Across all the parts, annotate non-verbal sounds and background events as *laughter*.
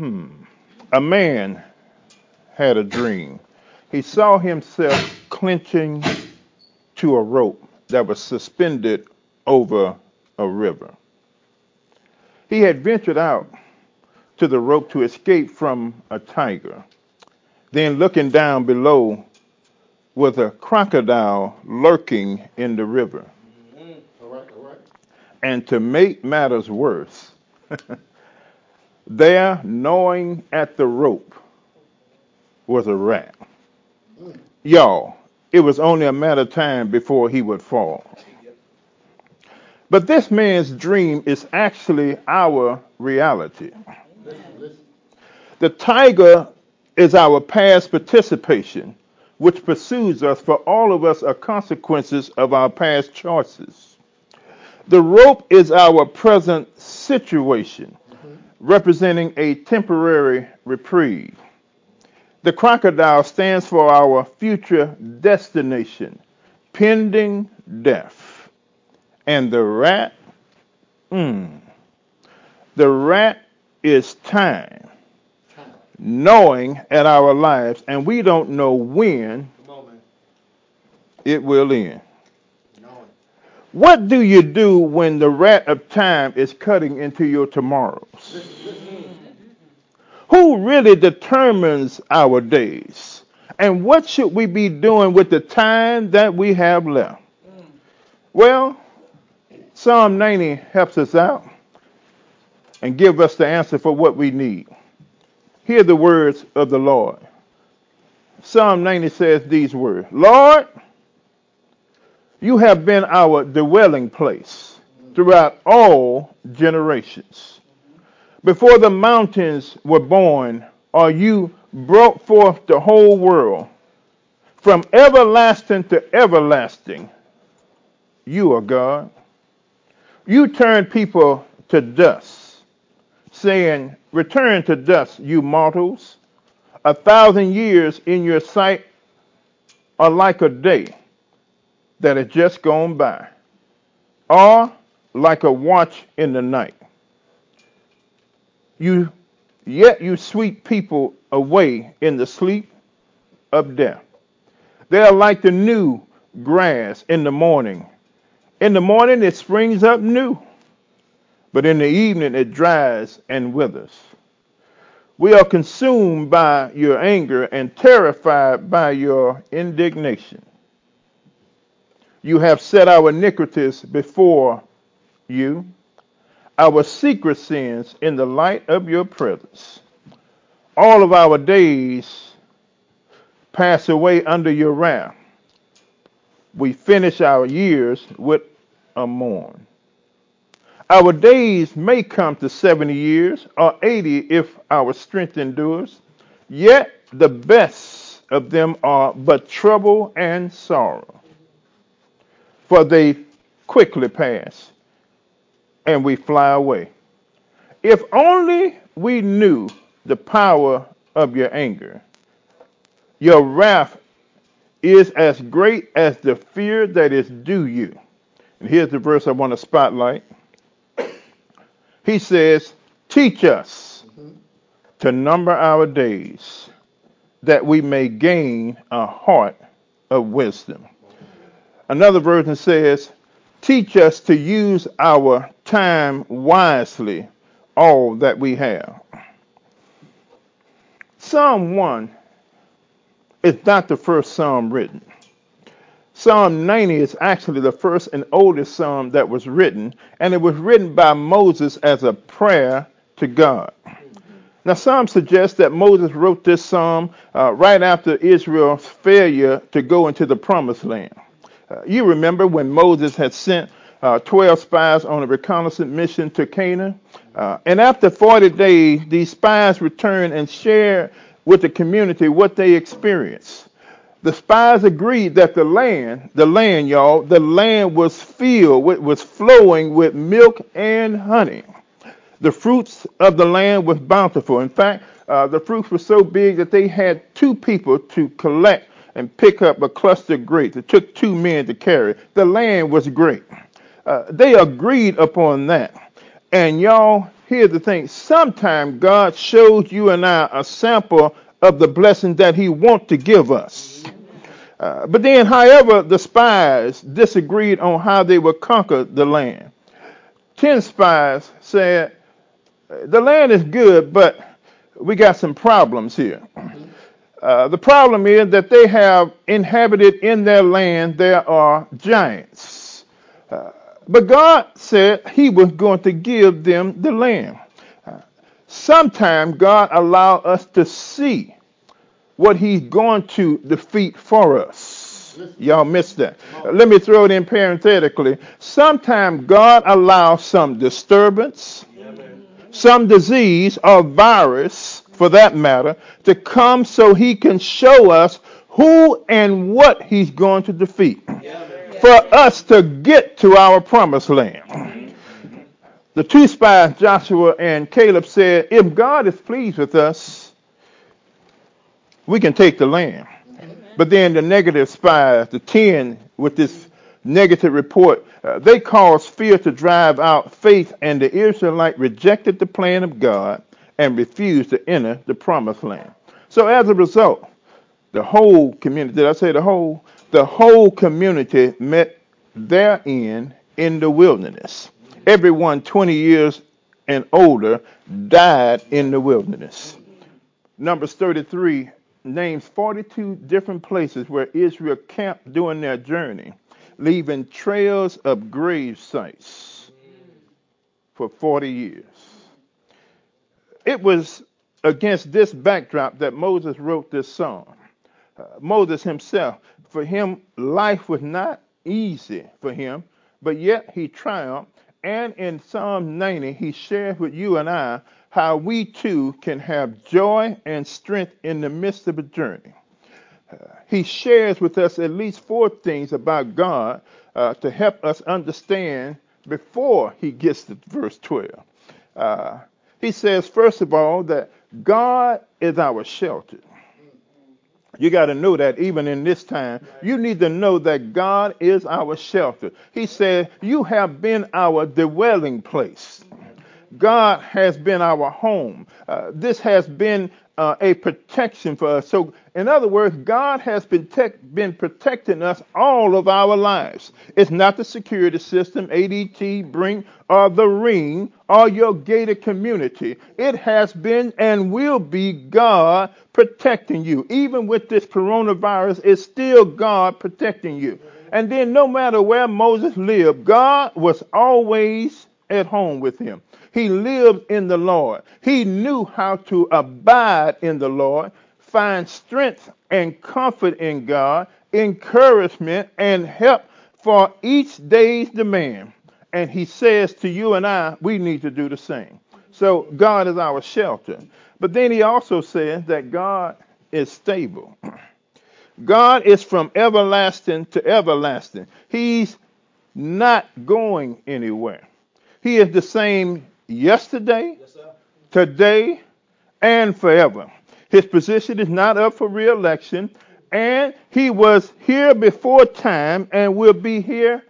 Hmm. A man had a dream. He saw himself clinching to a rope that was suspended over a river. He had ventured out to the rope to escape from a tiger. Then, looking down below, was a crocodile lurking in the river. All right, all right. And to make matters worse, *laughs* there, gnawing at the rope, was a rat. Y'all, it was only a matter of time before he would fall. But this man's dream is actually our reality. The tiger is our past participation, which pursues us, for all of us are consequences of our past choices. The rope is our present situation, representing a temporary reprieve. The crocodile stands for our future destination, pending death. And the rat, mm, the rat is time, knowing at our lives, and we don't know when it will end. What do you do when the rat of time is cutting into your tomorrows? Who really determines our days? And what should we be doing with the time that we have left? Well, Psalm 90 helps us out and give us the answer for what we need. Hear the words of the Lord. Psalm 90 says these words Lord, you have been our dwelling place throughout all generations. Before the mountains were born, or you brought forth the whole world, from everlasting to everlasting, you are God. You turn people to dust, saying, Return to dust, you mortals. A thousand years in your sight are like a day that has just gone by, or like a watch in the night you yet you sweep people away in the sleep of death. They are like the new grass in the morning. In the morning it springs up new, but in the evening it dries and withers. We are consumed by your anger and terrified by your indignation. You have set our iniquities before you our secret sins in the light of your presence. All of our days pass away under your wrath. We finish our years with a mourn. Our days may come to 70 years or 80 if our strength endures, yet the best of them are but trouble and sorrow, for they quickly pass and we fly away. If only we knew the power of your anger. Your wrath is as great as the fear that is due you. And here's the verse I want to spotlight. He says, Teach us to number our days that we may gain a heart of wisdom. Another version says, Teach us to use our time wisely, all that we have. Psalm 1 is not the first psalm written. Psalm 90 is actually the first and oldest psalm that was written, and it was written by Moses as a prayer to God. Now, some suggest that Moses wrote this psalm uh, right after Israel's failure to go into the promised land. Uh, you remember when Moses had sent uh, 12 spies on a reconnaissance mission to Canaan. Uh, and after 40 days, these spies returned and shared with the community what they experienced. The spies agreed that the land, the land, y'all, the land was filled, with, was flowing with milk and honey. The fruits of the land was bountiful. In fact, uh, the fruits were so big that they had two people to collect and pick up a cluster of grapes. It took two men to carry. The land was great. Uh, they agreed upon that. And y'all, here's the thing. Sometimes God shows you and I a sample of the blessing that He wants to give us. Uh, but then, however, the spies disagreed on how they would conquer the land. Ten spies said, The land is good, but we got some problems here. Uh, the problem is that they have inhabited in their land, there are giants. Uh, but God said He was going to give them the land. Uh, Sometimes God allow us to see what He's going to defeat for us. Y'all missed that. Uh, Let me throw it in parenthetically. Sometimes God allows some disturbance, some disease or virus, for that matter, to come so He can show us who and what He's going to defeat for us to get to our promised land. The two spies, Joshua and Caleb, said, If God is pleased with us, we can take the land. But then the negative spies, the 10 with this negative report, uh, they caused fear to drive out faith, and the Israelite rejected the plan of God and refused to enter the promised land. So as a result, the whole community, did I say the whole? The whole community met therein in the wilderness. Everyone 20 years and older died in the wilderness. Numbers 33 names 42 different places where Israel camped during their journey, leaving trails of grave sites for 40 years. It was against this backdrop that Moses wrote this song. Uh, Moses himself, for him, life was not easy for him, but yet he triumphed. And in Psalm 90, he shares with you and I how we too can have joy and strength in the midst of a journey. Uh, he shares with us at least four things about God uh, to help us understand before he gets to verse 12. Uh, he says, first of all, that God is our shelter. You got to know that even in this time. You need to know that God is our shelter. He said, You have been our dwelling place. God has been our home. Uh, this has been uh, a protection for us. So, in other words, God has been, been protecting us all of our lives. It's not the security system, ADT, Brink, or the Ring, or your gated community. It has been and will be God protecting you. Even with this coronavirus, it's still God protecting you. And then, no matter where Moses lived, God was always at home with him. He lived in the Lord. He knew how to abide in the Lord, find strength and comfort in God, encouragement and help for each day's demand. And he says to you and I, we need to do the same. So God is our shelter. But then he also says that God is stable. God is from everlasting to everlasting. He's not going anywhere. He is the same yesterday, Yes, today, and forever. His position is not up for reelection, and he was here before time and will be here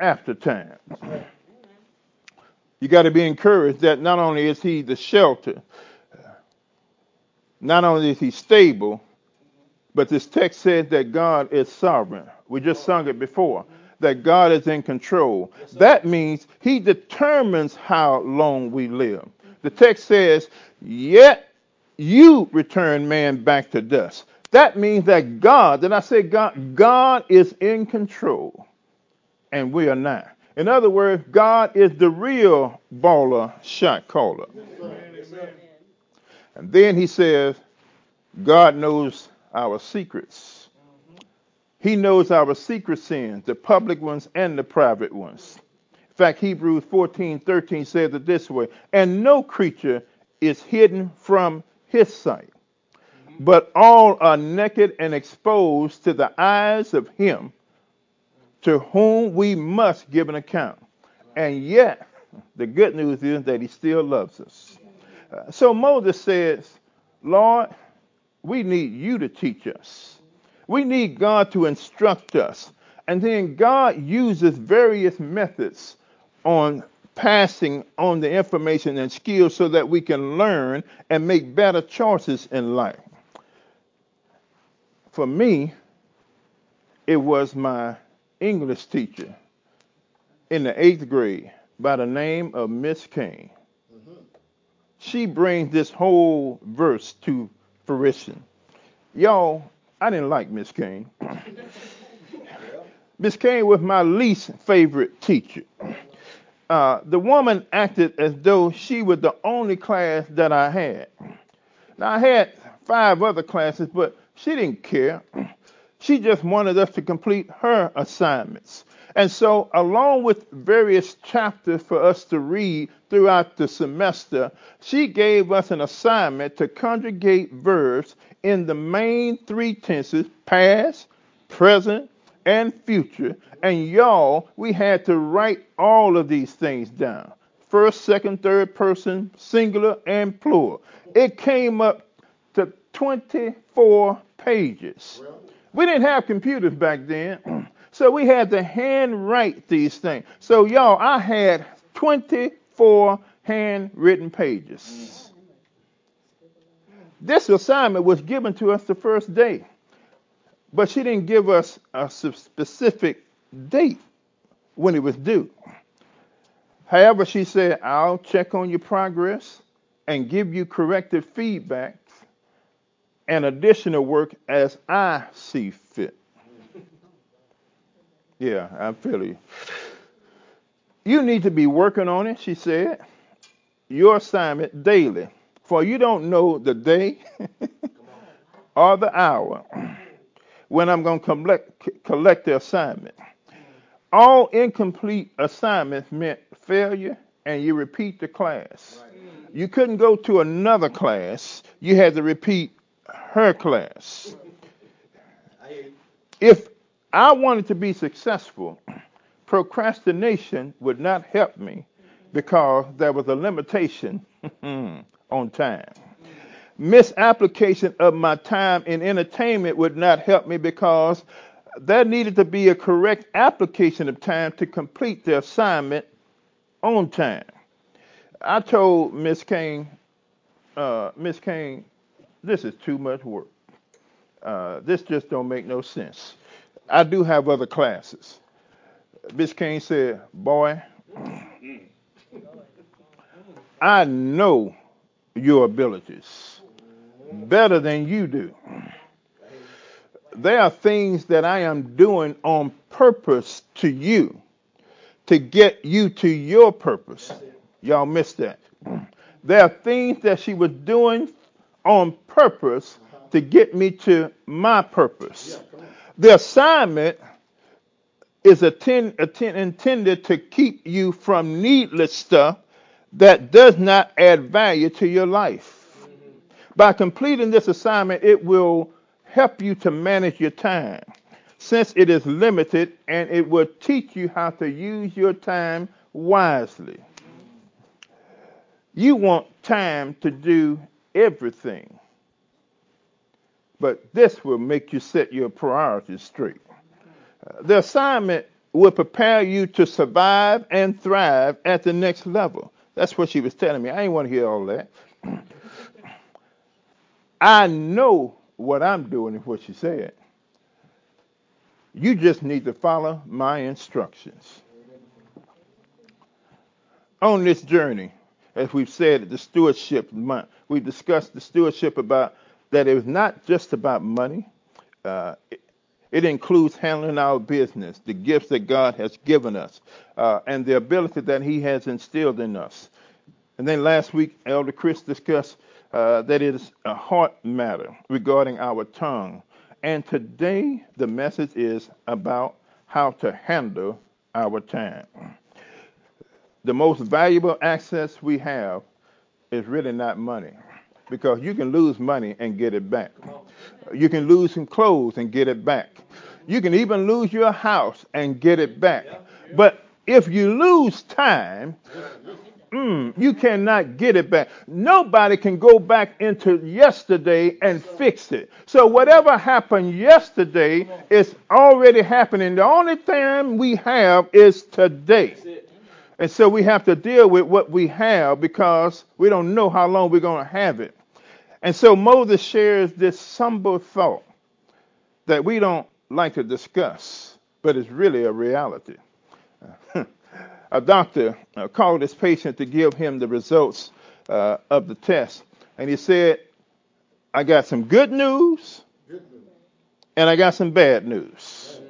after time. You got to be encouraged that not only is he the shelter, not only is he stable, but this text says that God is sovereign. We just sung it before. That God is in control. That means he determines how long we live. The text says, Yet you return man back to dust. That means that God, and I say God, God is in control and we are not. In other words, God is the real baller shot caller. Yes, sir. And then he says, God knows our secrets. He knows our secret sins, the public ones and the private ones. In fact, Hebrews 14 13 says it this way And no creature is hidden from his sight, but all are naked and exposed to the eyes of him to whom we must give an account. And yet, *laughs* the good news is that he still loves us. Uh, so Moses says, Lord, we need you to teach us. We need God to instruct us. And then God uses various methods on passing on the information and skills so that we can learn and make better choices in life. For me, it was my English teacher in the eighth grade by the name of Miss Kane. She brings this whole verse to fruition. Y'all, I didn't like Miss Kane. *clears throat* Miss Kane was my least favorite teacher. Uh, the woman acted as though she was the only class that I had. Now, I had five other classes, but she didn't care. *clears throat* She just wanted us to complete her assignments. And so, along with various chapters for us to read throughout the semester, she gave us an assignment to conjugate verbs in the main three tenses past, present, and future. And y'all, we had to write all of these things down first, second, third person, singular, and plural. It came up to 24 pages. We didn't have computers back then. So we had to handwrite these things. So, y'all, I had 24 handwritten pages. This assignment was given to us the first day, but she didn't give us a specific date when it was due. However, she said, I'll check on your progress and give you corrective feedback and additional work as I see fit. Yeah, I feel you. You need to be working on it, she said. Your assignment daily. For you don't know the day *laughs* or the hour when I'm going to collect, collect the assignment. All incomplete assignments meant failure, and you repeat the class. You couldn't go to another class, you had to repeat her class. If I wanted to be successful. Procrastination would not help me because there was a limitation *laughs* on time. Misapplication of my time in entertainment would not help me because there needed to be a correct application of time to complete the assignment on time. I told Miss Kane, uh, Miss Kane, this is too much work. Uh, this just don't make no sense. I do have other classes. Miss Kane said, Boy, I know your abilities better than you do. There are things that I am doing on purpose to you to get you to your purpose. Y'all missed that. There are things that she was doing on purpose to get me to my purpose. The assignment is attend, attend, intended to keep you from needless stuff that does not add value to your life. By completing this assignment, it will help you to manage your time since it is limited and it will teach you how to use your time wisely. You want time to do everything. But this will make you set your priorities straight. Uh, the assignment will prepare you to survive and thrive at the next level. That's what she was telling me. I didn't want to hear all that. *clears throat* I know what I'm doing, is what she said. You just need to follow my instructions. On this journey, as we've said, the stewardship month, we discussed the stewardship about that it was not just about money. Uh, it, it, includes handling our business, the gifts that God has given us, uh, and the ability that He has instilled in us. And then last week, Elder Chris discussed uh, that it is a heart matter regarding our tongue. And today, the message is about how to handle our time. The most valuable access we have is really not money because you can lose money and get it back. You can lose some clothes and get it back. You can even lose your house and get it back. But if you lose time, mm, you cannot get it back. Nobody can go back into yesterday and fix it. So whatever happened yesterday is already happening. The only time we have is today. And so we have to deal with what we have because we don't know how long we're going to have it. And so Moses shares this somber thought that we don't like to discuss, but it's really a reality. *laughs* a doctor uh, called his patient to give him the results uh, of the test, and he said, I got some good news, and I got some bad news.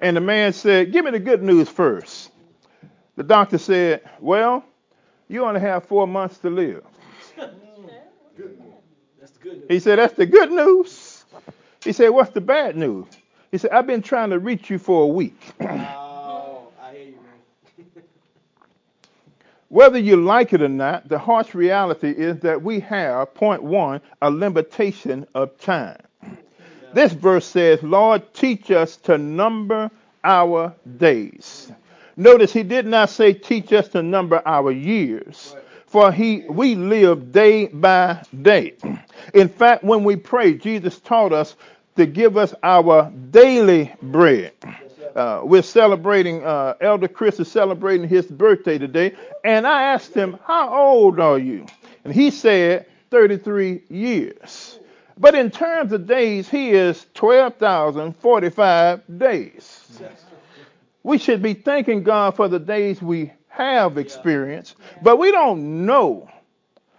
And the man said, Give me the good news first. The doctor said, Well, you only have four months to live. He said, That's the good news. He said, What's the bad news? He said, I've been trying to reach you for a week. Oh, I hear you, man. *laughs* Whether you like it or not, the harsh reality is that we have, point one, a limitation of time. This verse says, Lord, teach us to number our days. Notice he did not say teach us to number our years, for he we live day by day. In fact, when we pray, Jesus taught us to give us our daily bread. Uh, we're celebrating, uh, Elder Chris is celebrating his birthday today, and I asked him, How old are you? And he said, 33 years. But in terms of days, he is 12,045 days. We should be thanking God for the days we have experienced, but we don't know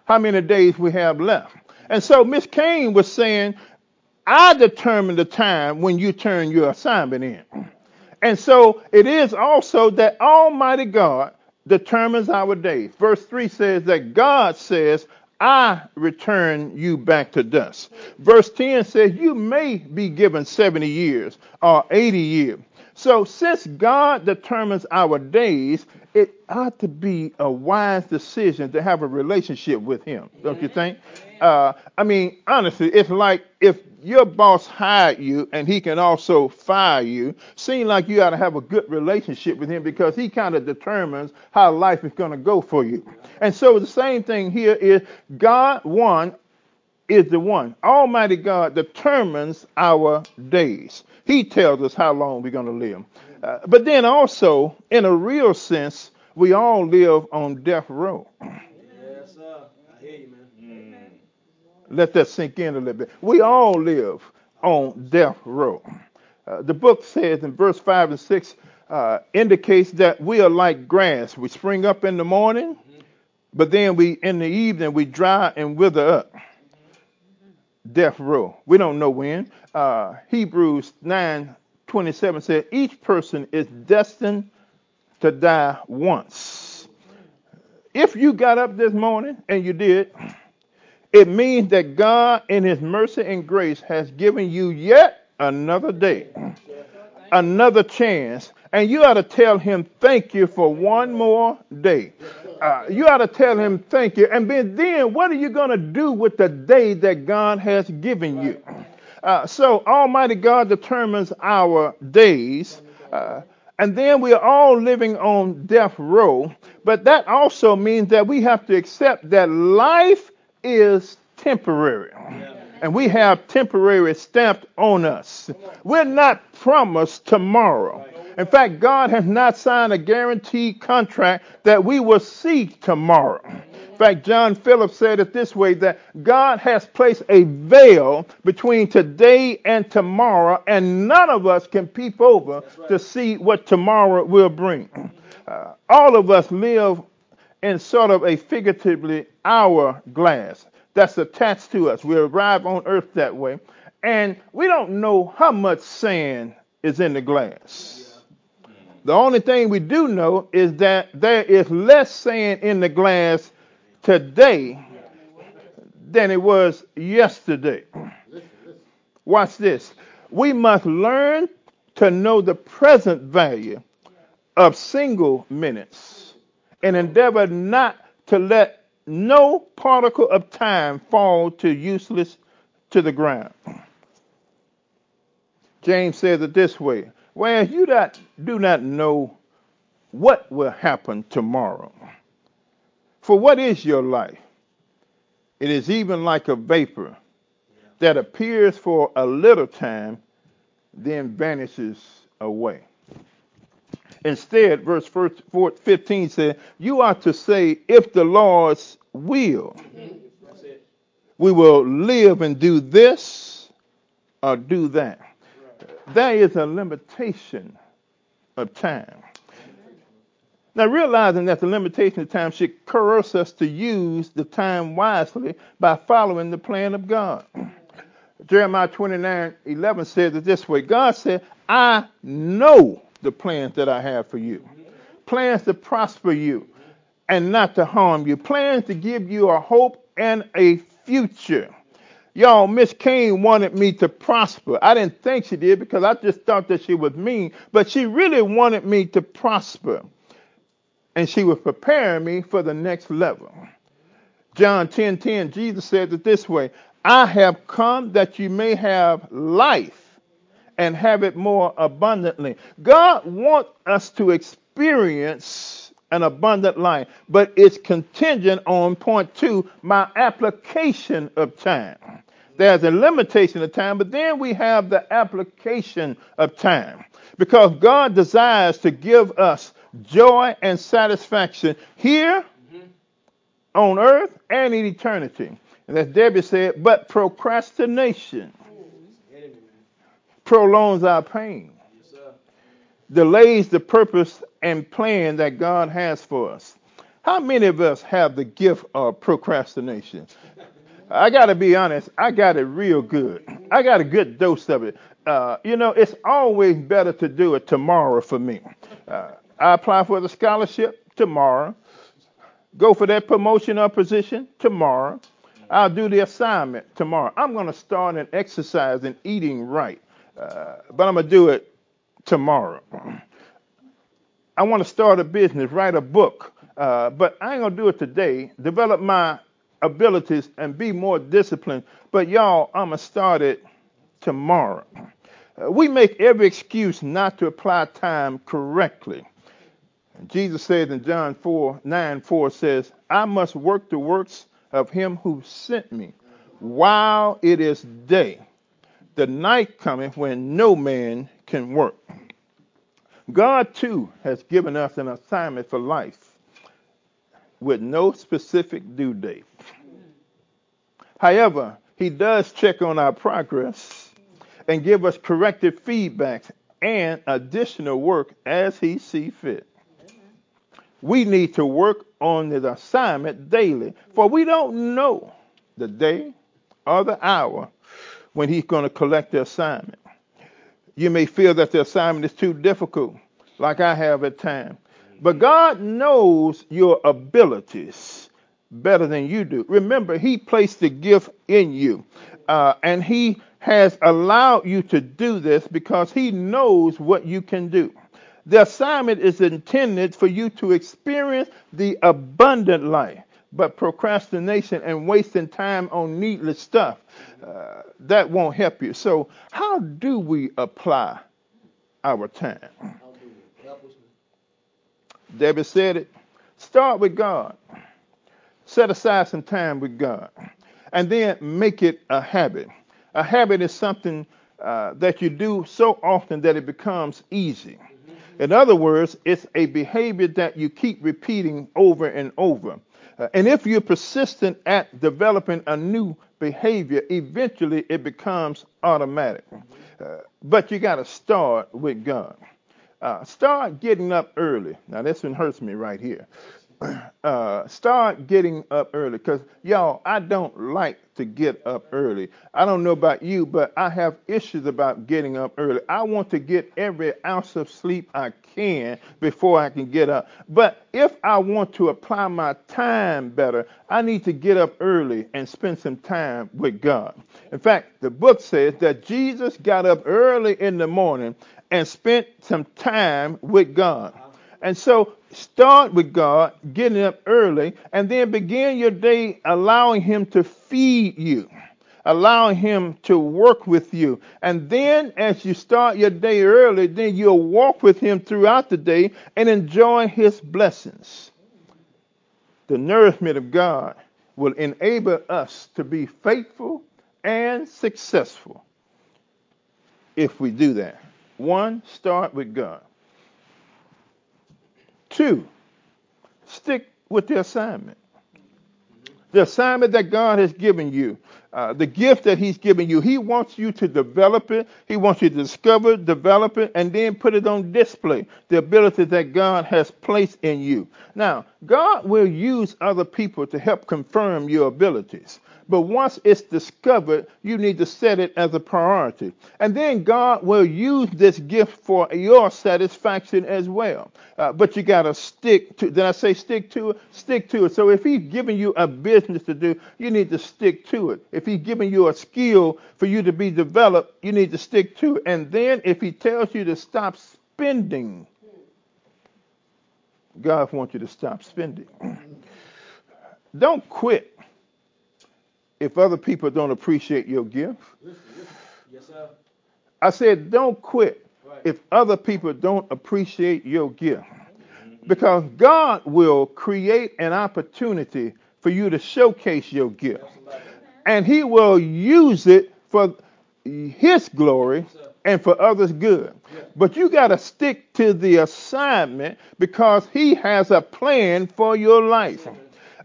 how many days we have left. And so Miss Kane was saying, I determine the time when you turn your assignment in. And so it is also that Almighty God determines our days. Verse 3 says that God says, I return you back to dust. Verse 10 says, You may be given 70 years or 80 years. So, since God determines our days, it ought to be a wise decision to have a relationship with Him, don't you think? Uh, I mean, honestly, it's like if your boss hired you and he can also fire you, seem like you ought to have a good relationship with him because he kind of determines how life is going to go for you. And so the same thing here is God, one, is the one. Almighty God determines our days. He tells us how long we're going to live. Uh, but then also, in a real sense, we all live on death row. Yes, sir. I hear you, man. Let that sink in a little bit. We all live on death row. Uh, the book says in verse 5 and 6 uh, indicates that we are like grass. We spring up in the morning, but then we in the evening we dry and wither up. Death row. We don't know when. Uh, Hebrews 9 27 said, Each person is destined to die once. If you got up this morning, and you did, it means that God, in His mercy and grace, has given you yet another day, another chance, and you ought to tell Him thank you for one more day. Uh, you ought to tell Him thank you, and then, what are you going to do with the day that God has given you? Uh, so Almighty God determines our days. Uh, and then we are all living on death row. But that also means that we have to accept that life is temporary. And we have temporary stamped on us. We're not promised tomorrow. In fact, God has not signed a guaranteed contract that we will see tomorrow. In fact, John Phillips said it this way that God has placed a veil between today and tomorrow, and none of us can peep over to see what tomorrow will bring. Uh, all of us live in sort of a figuratively hourglass that's attached to us. We arrive on earth that way, and we don't know how much sand is in the glass. The only thing we do know is that there is less sand in the glass today than it was yesterday. Watch this. We must learn to know the present value of single minutes and endeavor not to let no particle of time fall to useless to the ground. James says it this way Well, you not, do not know what will happen tomorrow. For what is your life? It is even like a vapor that appears for a little time, then vanishes away. Instead, verse 15 says, You are to say, if the Lord's will, we will live and do this or do that. There is a limitation of time. Now, realizing that the limitation of time should coerce us to use the time wisely by following the plan of God. Jeremiah 29 11 says it this way God said, I know the plans that I have for you plans to prosper you and not to harm you, plans to give you a hope and a future. Y'all, Miss Kane wanted me to prosper. I didn't think she did because I just thought that she was mean, but she really wanted me to prosper. And she was preparing me for the next level. John 10 10, Jesus said it this way I have come that you may have life and have it more abundantly. God wants us to experience an abundant life, but it's contingent on point two, my application of time. There's a limitation of time, but then we have the application of time. Because God desires to give us joy and satisfaction here on earth and in eternity. And as Debbie said, but procrastination man. prolongs our pain, Yes, delays the purpose and plan that God has for us. How many of us have the gift of procrastination? I got to be honest, I got it real good. I got a good dose of it. Uh, you know, it's always better to do it tomorrow for me. Uh, I apply for the scholarship tomorrow. Go for that promotion or position tomorrow. I'll do the assignment tomorrow. I'm going to start an exercise in eating right, uh, but I'm going to do it tomorrow. I want to start a business, write a book, uh, but I ain't going to do it today. Develop my abilities and be more disciplined. But y'all, I'm going to start it tomorrow. Uh, we make every excuse not to apply time correctly. Jesus said in John 4 9 4 says, I must work the works of him who sent me while it is day. The night cometh when no man can work. God too has given us an assignment for life with no specific due date. However, he does check on our progress and give us corrective feedback and additional work as he see fit. We need to work on the assignment daily, for we don't know the day or the hour when he's going to collect the assignment. You may feel that the assignment is too difficult, like I have at times. But God knows your abilities better than you do. Remember, He placed the gift in you, uh, and He has allowed you to do this because He knows what you can do. The assignment is intended for you to experience the abundant life, but procrastination and wasting time on needless stuff uh, that won't help you. So, how do we apply our time? I'll do it. Help us. Debbie said it. Start with God. Set aside some time with God. And then make it a habit. A habit is something uh, that you do so often that it becomes easy. In other words, it's a behavior that you keep repeating over and over. Uh, and if you're persistent at developing a new behavior, eventually it becomes automatic. Uh, but you got to start with God. Uh, start getting up early. Now, this one hurts me right here. Uh, start getting up early because, y'all, I don't like to get up early. I don't know about you, but I have issues about getting up early. I want to get every ounce of sleep I can before I can get up. But if I want to apply my time better, I need to get up early and spend some time with God. In fact, the book says that Jesus got up early in the morning and spent some time with God. And so start with God, getting up early, and then begin your day allowing Him to feed you, allowing Him to work with you. And then as you start your day early, then you'll walk with Him throughout the day and enjoy His blessings. The nourishment of God will enable us to be faithful and successful if we do that. One, start with God. Two, stick with the assignment. The assignment that God has given you, uh, the gift that He's given you, He wants you to develop it. He wants you to discover, develop it, and then put it on display. The ability that God has placed in you. Now, God will use other people to help confirm your abilities. But once it's discovered, you need to set it as a priority. And then God will use this gift for your satisfaction as well. Uh, but you got to stick to, did I say stick to it? Stick to it. So if He's giving you a business to do, you need to stick to it. If He's giving you a skill for you to be developed, you need to stick to it. And then if He tells you to stop spending, God wants you to stop spending. *clears throat* Don't quit if other people don't appreciate your gift. Yes, sir. I said, don't quit Right. if other people don't appreciate your gift. Because God will create an opportunity for you to showcase your gift. And He will use it for His glory Yes, and for others' good. Yeah. But you got to stick to the assignment because He has a plan for your life.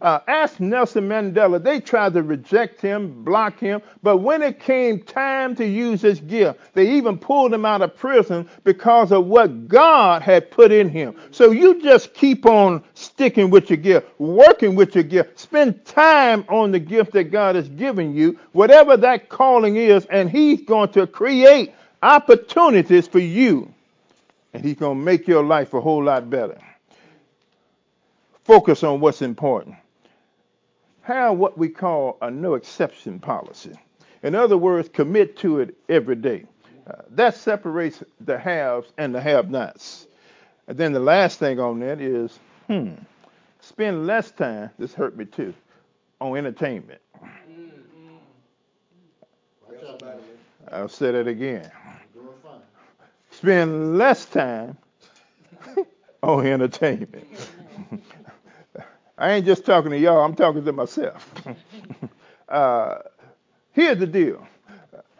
Uh, ask Nelson Mandela. They tried to reject him, block him, but when it came time to use his gift, they even pulled him out of prison because of what God had put in him. So you just keep on sticking with your gift, working with your gift. Spend time on the gift that God has given you, whatever that calling is, and He's going to create opportunities for you, and He's going to make your life a whole lot better. Focus on what's important. Have what we call a no exception policy. In other words, commit to it every day. Uh, that separates the haves and the have nots. And then the last thing on that is, hmm, spend less time, this hurt me too, on entertainment. I'll say that again. Spend less time *laughs* on entertainment. I ain't just talking to y'all, I'm talking to myself. *laughs* uh, here's the deal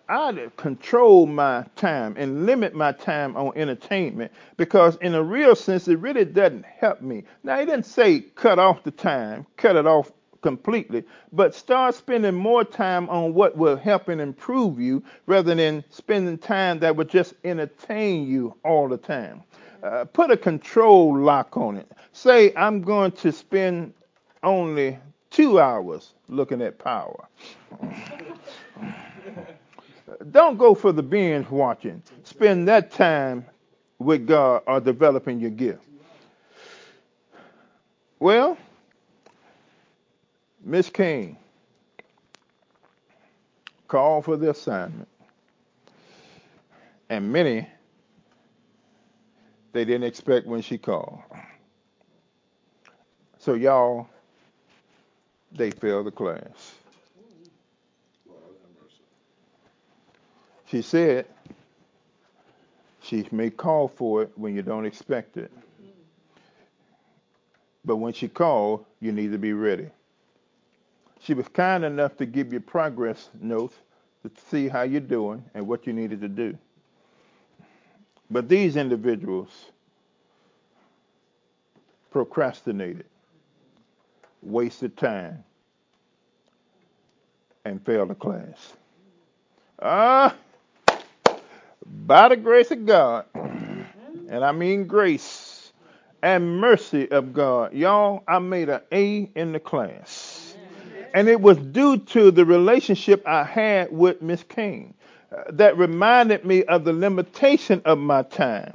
I control my time and limit my time on entertainment because, in a real sense, it really doesn't help me. Now, he didn't say cut off the time, cut it off completely, but start spending more time on what will help and improve you rather than spending time that would just entertain you all the time. Uh, put a control lock on it. Say, I'm going to spend only two hours looking at power. Don't go for the binge watching. Spend that time with God or developing your gift. Well, Miss King called for the assignment. And many they didn't expect when she called. So y'all, they failed the class. She said she may call for it when you don't expect it. But when she called, you need to be ready. She was kind enough to give you progress notes to see how you're doing and what you needed to do. But these individuals procrastinated, wasted time, and failed the class. Ah, by the grace of God, and I mean grace and mercy of God, y'all, I made an A in the class. And it was due to the relationship I had with Miss King that reminded me of the limitation of my time.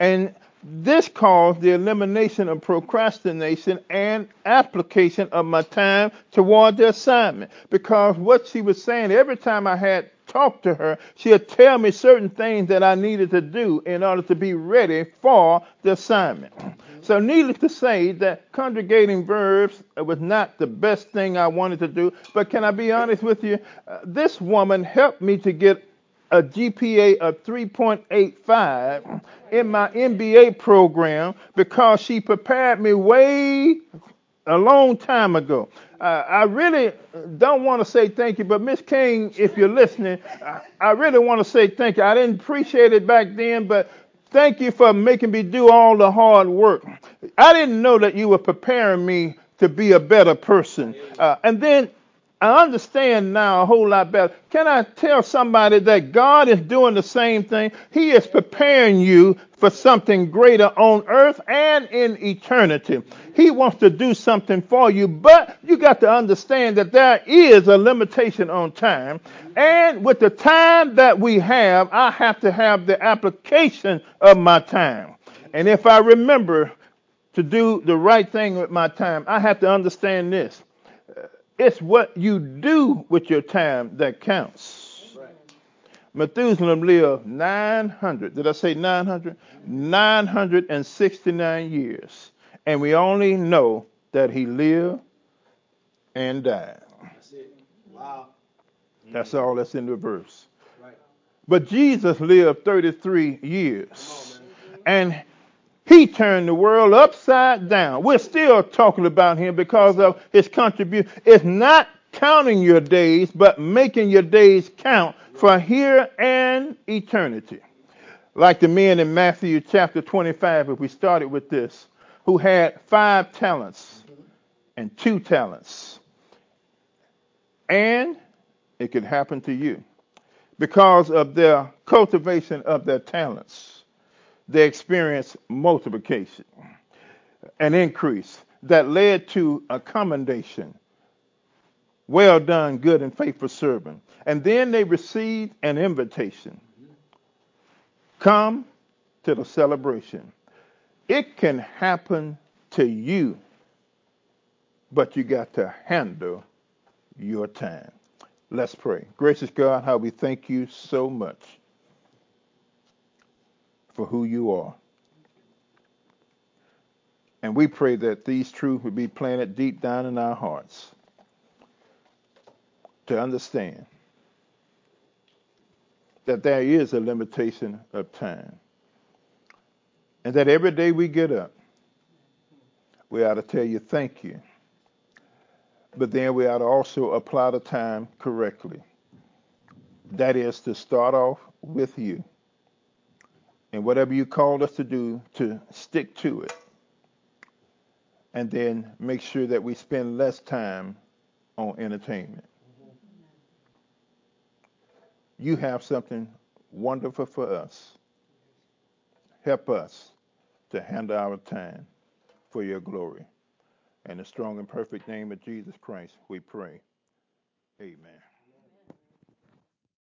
And this caused the elimination of procrastination and application of my time toward the assignment. Because what she was saying, every time I had talked to her, she'd tell me certain things that I needed to do in order to be ready for the assignment. So, needless to say, that conjugating verbs was not the best thing I wanted to do. But can I be honest with you? Uh, this woman helped me to get a GPA of 3.85 in my MBA program because she prepared me way a long time ago. Uh, I really don't want to say thank you, but Miss King, if you're listening, I, I really want to say thank you. I didn't appreciate it back then, but Thank you for making me do all the hard work. I didn't know that you were preparing me to be a better person. Uh, and then I understand now a whole lot better. Can I tell somebody that God is doing the same thing? He is preparing you for something greater on earth and in eternity. He wants to do something for you, but you got to understand that there is a limitation on time. And with the time that we have, I have to have the application of my time. And if I remember to do the right thing with my time, I have to understand this. It's what you do with your time that counts. Right. Methuselah lived 900, did I say 900? 969 years. And we only know that he lived and died. That's it. Wow. That's all that's in the verse. Right. But Jesus lived 33 years. On. And he turned the world upside down. We're still talking about him because of his contribution. It's not counting your days, but making your days count for here and eternity. Like the men in Matthew chapter 25, if we started with this, who had five talents and two talents. And it could happen to you because of their cultivation of their talents they experienced multiplication, an increase that led to a commendation. Well done, good and faithful servant. And then they received an invitation. Come to the celebration. It can happen to you, but you got to handle your time. Let's pray. Gracious God, how we thank you so much for who you are. And we pray that these truths would be planted deep down in our hearts to understand that there is a limitation of time. And that every day we get up, we ought to tell you thank you. But then we ought to also apply the time correctly. That is to start off with you and whatever you called us to do, to stick to it. And then make sure that we spend less time on entertainment. You have something wonderful for us. Help us to handle our time for your glory. In the strong and perfect name of Jesus Christ, we pray. Amen.